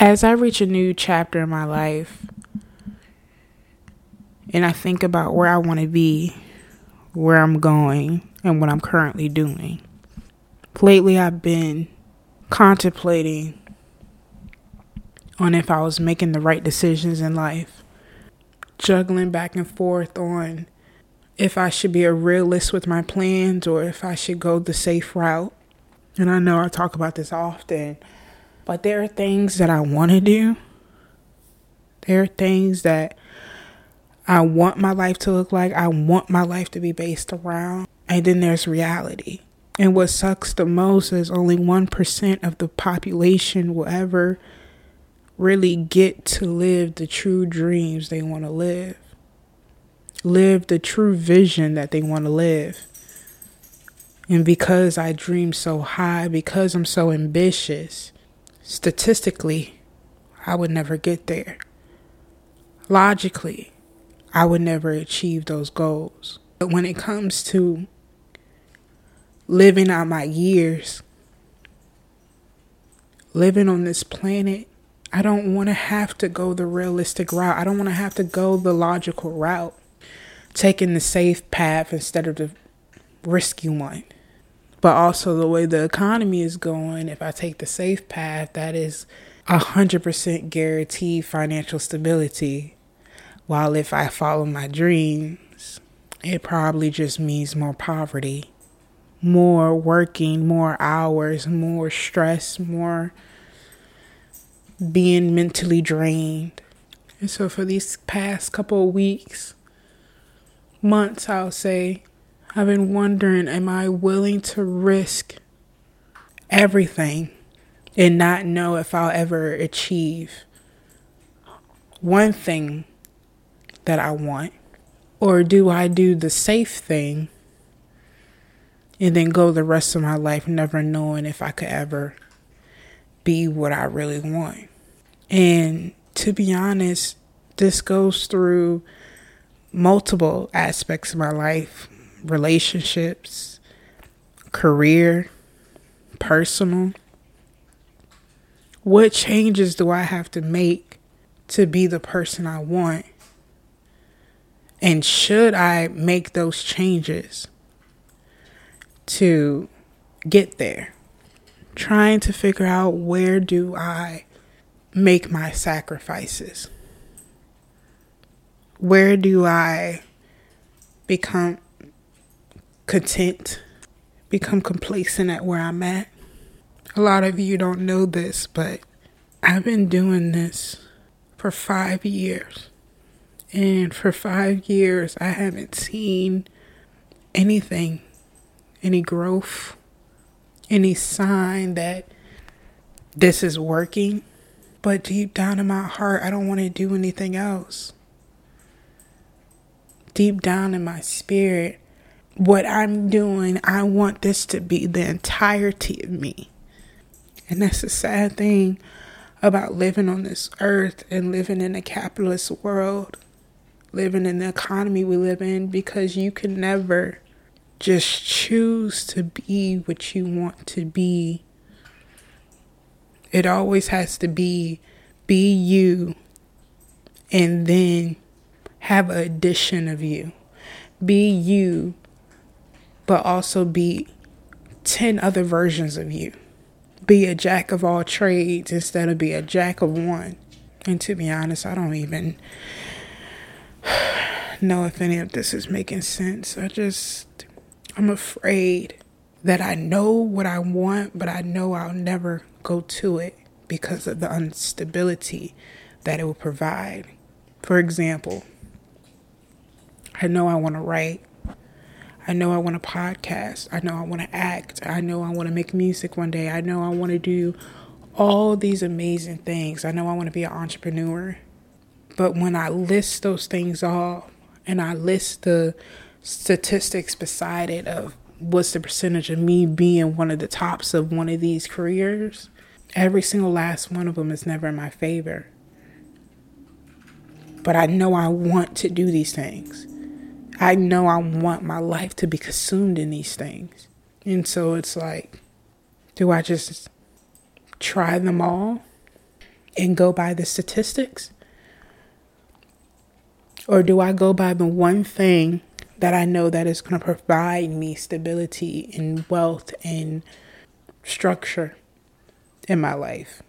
As I reach a new chapter in my life, and I think about where I want to be, where I'm going, and what I'm currently doing. Lately, I've been contemplating on if I was making the right decisions in life, juggling back and forth on if I should be a realist with my plans or if I should go the safe route. And I know I talk about this often, but there are things that I want to do. There are things that I want my life to look like. I want my life to be based around. And then there's reality. And what sucks the most is only 1% of the population will ever really get to live the true dreams they want to live, live the true vision that they want to live. And because I dream so high, because I'm so ambitious, statistically, I would never get there. Logically, I would never achieve those goals. But when it comes to living out my years, living on this planet, I don't want to have to go the realistic route. I don't want to have to go the logical route, taking the safe path instead of the risky one. But also, the way the economy is going, if I take the safe path, that is 100% guaranteed financial stability. While if I follow my dreams, it probably just means more poverty, more working, more hours, more stress, more being mentally drained. And so for these past couple of weeks, months, I'll say, I've been wondering am I willing to risk everything and not know if I'll ever achieve one thing that I want? Or do I do the safe thing and then go the rest of my life never knowing if I could ever be what I really want? And to be honest, this goes through multiple aspects of my life relationships, career, personal. What changes do I have to make to be the person I want? And should I make those changes to get there? Trying to figure out where do I make my sacrifices? Where do I become content, become complacent at where I'm at? A lot of you don't know this, but I've been doing this for five years. And for five years, I haven't seen anything, any growth, any sign that this is working. But deep down in my heart, I don't want to do anything else. Deep down in my spirit, what I'm doing, I want this to be the entirety of me. And that's the sad thing about living on this earth and living in a capitalist world living in the economy we live in because you can never just choose to be what you want to be. It always has to be be you and then have an addition of you. Be you, but also be 10 other versions of you. Be a jack of all trades instead of be a jack of one. And to be honest, I don't even know if any of this is making sense. I just, I'm afraid that I know what I want, but I know I'll never go to it because of the instability that it will provide. For example, I know I want to write. I know I want to podcast. I know I want to act. I know I want to make music one day. I know I want to do all these amazing things. I know I want to be an entrepreneur. But when I list those things off and I list the statistics beside it of what's the percentage of me being one of the tops of one of these careers, every single last one of them is never in my favor. But I know I want to do these things. I know I want my life to be consumed in these things. And so it's like, do I just try them all? and go by the statistics? Or do I go by the one thing that I know that is going to provide me stability and wealth and structure in my life?